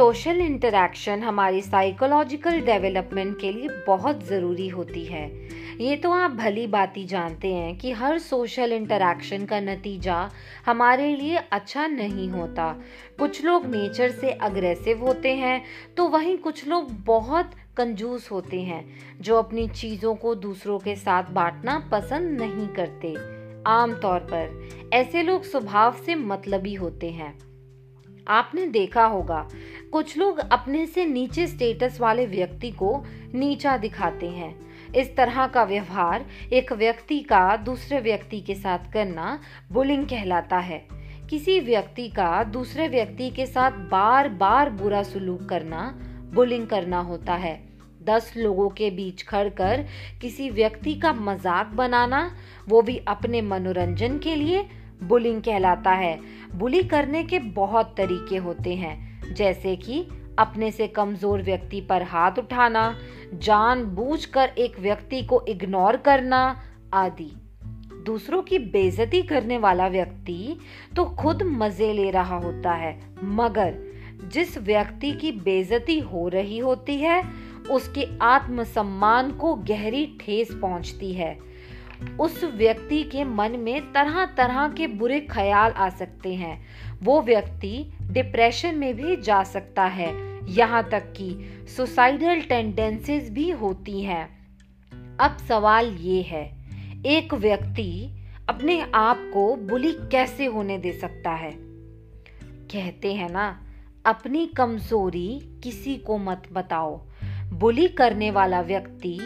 Social interaction हमारी psychological development के लिए बहुत ज़रूरी होती है। ये तो आप भली बाती जानते हैं कि हर सोशल इंटरेक्शन का नतीजा हमारे लिए अच्छा नहीं होता। कुछ लोग नेचर से अग्रेसिव होते हैं तो वहीं कुछ लोग बहुत कंजूस होते हैं, जो अपनी चीज़ों को दूसरों के साथ बांटना पसंद नहीं करते। आमतौर पर ऐसे लोग स्वभाव से मतलबी होते हैं। आपने देखा होगा। कुछ लोग अपने से नीचे स्टेटस वाले व्यक्ति को नीचा दिखाते हैं। इस तरह का व्यवहार एक व्यक्ति का दूसरे व्यक्ति के साथ करना बुलिंग कहलाता है। किसी व्यक्ति का दूसरे व्यक्ति के साथ बार बार बुरा सुलूक करना बुलिंग करना होता है। दस लोगों के बीच खड़ कर किसी व्यक्ति का मज़ाक बनाना, वो भी अपने मनोरंजन के लिए बुलिंग कहलाता है। बुली करने के बहुत तरीके होते हैं, जैसे कि अपने से कमज़ोर व्यक्ति पर हाथ उठाना, जानबूझकर एक व्यक्ति को इग्नोर करना आदि। दूसरों की बेजती करने वाला व्यक्ति तो खुद मज़े ले रहा होता है, मगर जिस व्यक्ति की बेजती हो रही होती है, उसके आत्मसम्मान को गहरी ठेस पहुँचती है। उस व्यक्ति के मन में तरह तरह के बुरे ख्याल आ सकते हैं। वो व्यक्ति डिप्रेशन में भी जा सकता है। यहाँ तक कि सुसाइडल टेंडेंसीज भी होती हैं। अब सवाल ये है, एक व्यक्ति अपने आप को बुली कैसे होने दे सकता है? कहते हैं ना, अपनी कमज़ोरी किसी को मत बताओ। बुली करने वाला व्यक्ति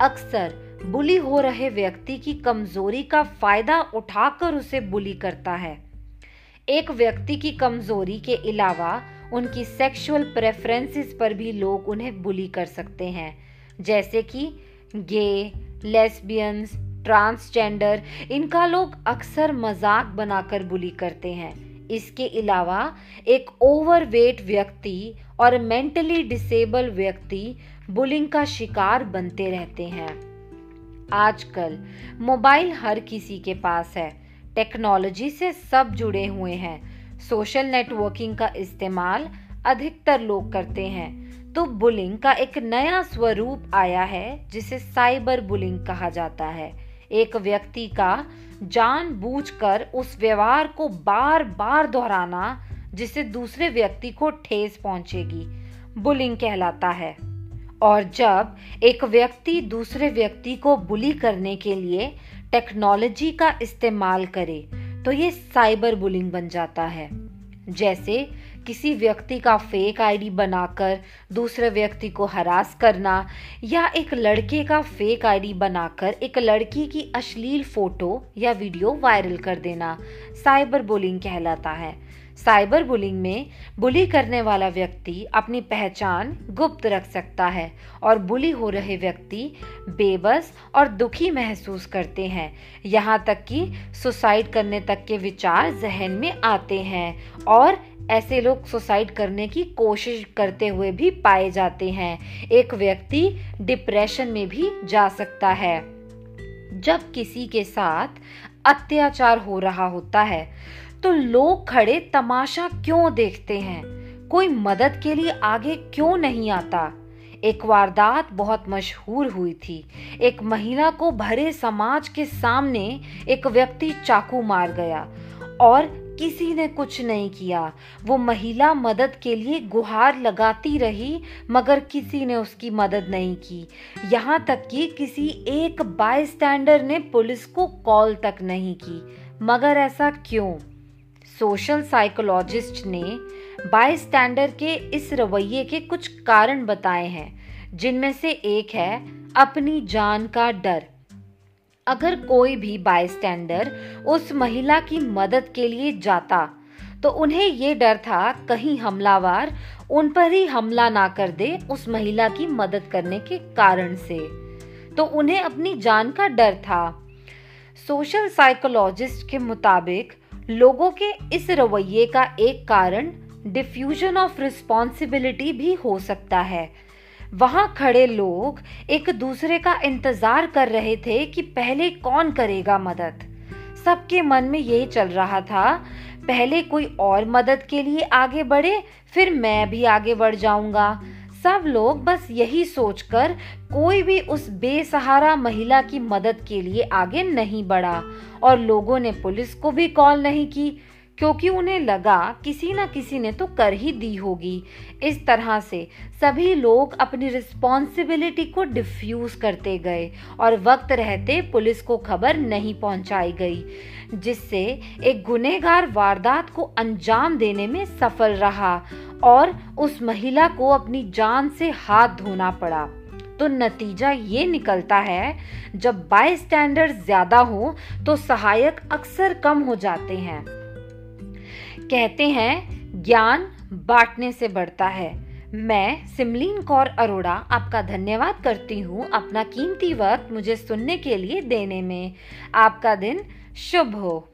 अक्सर बुली हो रहे व्यक्ति की कमज़ोरी का फ़ायदा उठाकर उसे बुली करता है। एक व्यक्ति की कमज़ोरी के अलावा उनकी सेक्सुअल प्रेफरेंसेस पर भी लोग उन्हें बुली कर सकते हैं। जैसे कि गे लेस्बियंस ट्रांसजेंडर इनका लोग अक्सर मज़ाक बनाकर बुली करते हैं। इसके अलावा एक ओवरवेट व्यक्ति और मेंटली डिसेबल व्यक्ति बुलिंग का शिकार बनते रहते हैं। आजकल मोबाइल हर किसी के पास है। टेक्नोलॉजी से सब जुड़े हुए हैं। सोशल नेटवर्किंग का इस्तेमाल अधिकतर लोग करते हैं। तो बुलिंग का एक नया स्वरूप आया है, जिसे साइबर बुलिंग कहा जाता है। एक व्यक्ति का जानबूझकर उस व्यवहार को बार बार दोहराना, जिसे दूसरे व्यक्ति को ठेस पहुंचेगी, बुलिंग कहलाता है। और जब एक व्यक्ति दूसरे व्यक्ति को बुली करने के लिए टेक्नोलॉजी का इस्तेमाल करे तो ये साइबर बुलिंग बन जाता है। जैसे किसी व्यक्ति का फेक आईडी बनाकर दूसरे व्यक्ति को हरास करना या एक लड़के का फेक आईडी बनाकर एक लड़की की अश्लील फ़ोटो या वीडियो वायरल कर देना साइबर बुलिंग कहलाता है। साइबर बुलिंग में बुली करने वाला व्यक्ति अपनी पहचान गुप्त रख सकता है और बुली हो रहे व्यक्ति बेबस और दुखी महसूस करते हैं। यहाँ तक कि सुसाइड करने तक के विचार जहन में आते हैं और ऐसे लोग सुसाइड करने की कोशिश करते हुए भी पाए जाते हैं। एक व्यक्ति डिप्रेशन में भी जा सकता है। जब किसी के साथ अत्याचार हो रहा होता है तो लोग खड़े तमाशा क्यों देखते हैं? कोई मदद के लिए आगे क्यों नहीं आता? एक वारदात बहुत मशहूर हुई थी। एक महिला को भरे समाज के सामने एक व्यक्ति चाकू मार गया और किसी ने कुछ नहीं किया। वो महिला मदद के लिए गुहार लगाती रही, मगर किसी ने उसकी मदद नहीं की। यहाँ तक कि किसी एक बाय स्टैंडर ने पुलिस को कॉल तक नहीं की। मगर ऐसा क्यों? सोशल साइकोलॉजिस्ट ने बाय स्टैंडर के इस रवैये के कुछ कारण बताए हैं, जिनमें से एक है अपनी जान का डर। अगर कोई भी बाय स्टैंडर उस महिला की मदद के लिए जाता तो उन्हें ये डर था, कहीं हमलावर उन पर ही हमला ना कर दे उस महिला की मदद करने के कारण से। तो उन्हें अपनी जान का डर था। सोशल साइकोलॉजिस्ट के मुताबिक लोगों के इस रवैये का एक कारण डिफ्यूजन ऑफ़ रिस्पॉन्सिबिलिटी भी हो सकता है। वहाँ खड़े लोग एक दूसरे का इंतज़ार कर रहे थे कि पहले कौन करेगा मदद। सबके मन में यही चल रहा था, पहले कोई और मदद के लिए आगे बढ़े, फिर मैं भी आगे बढ़ जाऊँगा। सब लोग बस यही सोचकर कोई भी उस बेसहारा महिला की मदद के लिए आगे नहीं बढ़ा और लोगों ने पुलिस को भी कॉल नहीं की, क्योंकि उन्हें लगा किसी न किसी ने तो कर ही दी होगी। इस तरह से सभी लोग अपनी रिस्पॉन्सिबिलिटी को डिफ्यूज करते गए और वक्त रहते पुलिस को खबर नहीं पहुंचाई गई, जिससे एक गुनेगार वारदात को अंजाम देने में सफल रहा और उस महिला को अपनी जान से हाथ धोना पड़ा। तो नतीजा ये निकलता है, जब बाय स्टैंडर्ड ज़्यादा हो तो सहायक अक्सर कम हो जाते हैं। कहते हैं, ज्ञान बांटने से बढ़ता है। मैं सिमलीन कौर अरोड़ा आपका धन्यवाद करती हूँ अपना कीमती वक्त मुझे सुनने के लिए देने में। आपका दिन शुभ हो।